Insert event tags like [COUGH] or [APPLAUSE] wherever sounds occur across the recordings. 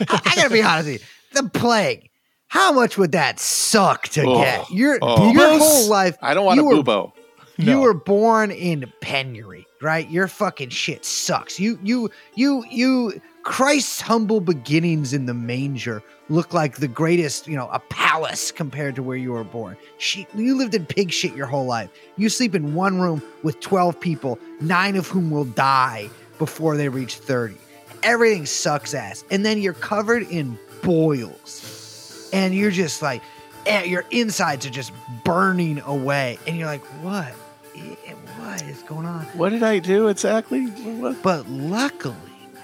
I, gotta be honest with you. The plague. How much would that suck to Oh, get? Your oh. your whole life. I don't want a were bubo. You were born in penury, right? Your fucking shit sucks. You, you, you, you. Christ's humble beginnings in the manger look like the greatest, you know, a palace compared to where you were born. She, you lived in pig shit your whole life. You sleep in one room with 12 people, nine of whom will die before they reach 30. Everything sucks ass. And then you're covered in boils. And you're just like, eh, your insides are just burning away. And you're like, what? What is going on? What did I do exactly? What? But luckily,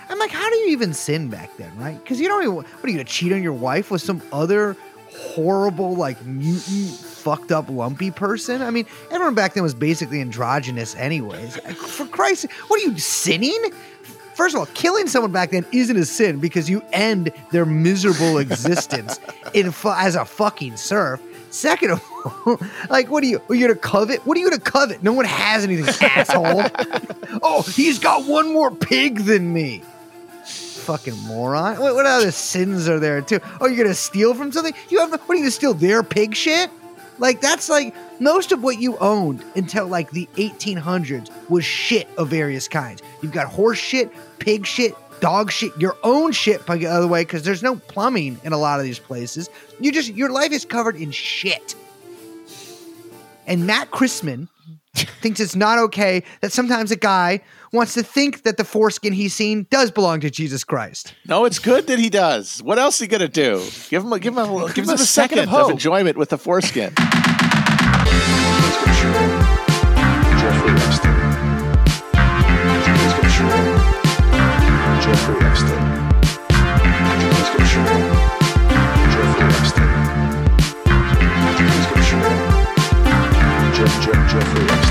I'm like, how do you even sin back then, right? Because you don't even, what are you gonna cheat on your wife with some other horrible, like mutant, fucked up, lumpy person? I mean, everyone back then was basically androgynous, anyways. For Christ's sake, what are you sinning? First of all, killing someone back then isn't a sin because you end their miserable [LAUGHS] existence in fu- as a fucking serf. Second of all, [LAUGHS] like, what are you? Are you gonna covet? What are you gonna covet? No one has anything, asshole. [LAUGHS] oh, he's got one more pig than me. Fucking moron. What, what other sins are there too? Oh, you're gonna steal from something? You have what are you gonna steal? Their pig shit? Like that's like most of what you owned until like the 1800s was shit of various kinds. You've got horse shit, pig shit, dog shit, your own shit by the other way, because there's no plumbing in a lot of these places. You just your life is covered in shit. And Matt Christman [LAUGHS] thinks it's not okay that sometimes a guy wants to think that the foreskin he's seen does belong to Jesus Christ. No, it's good that he does. What else is he gonna do? Give him a give him a give him a, him a second second of of, enjoyment with the foreskin. [LAUGHS] Jeff, Jeff, Jeffrey.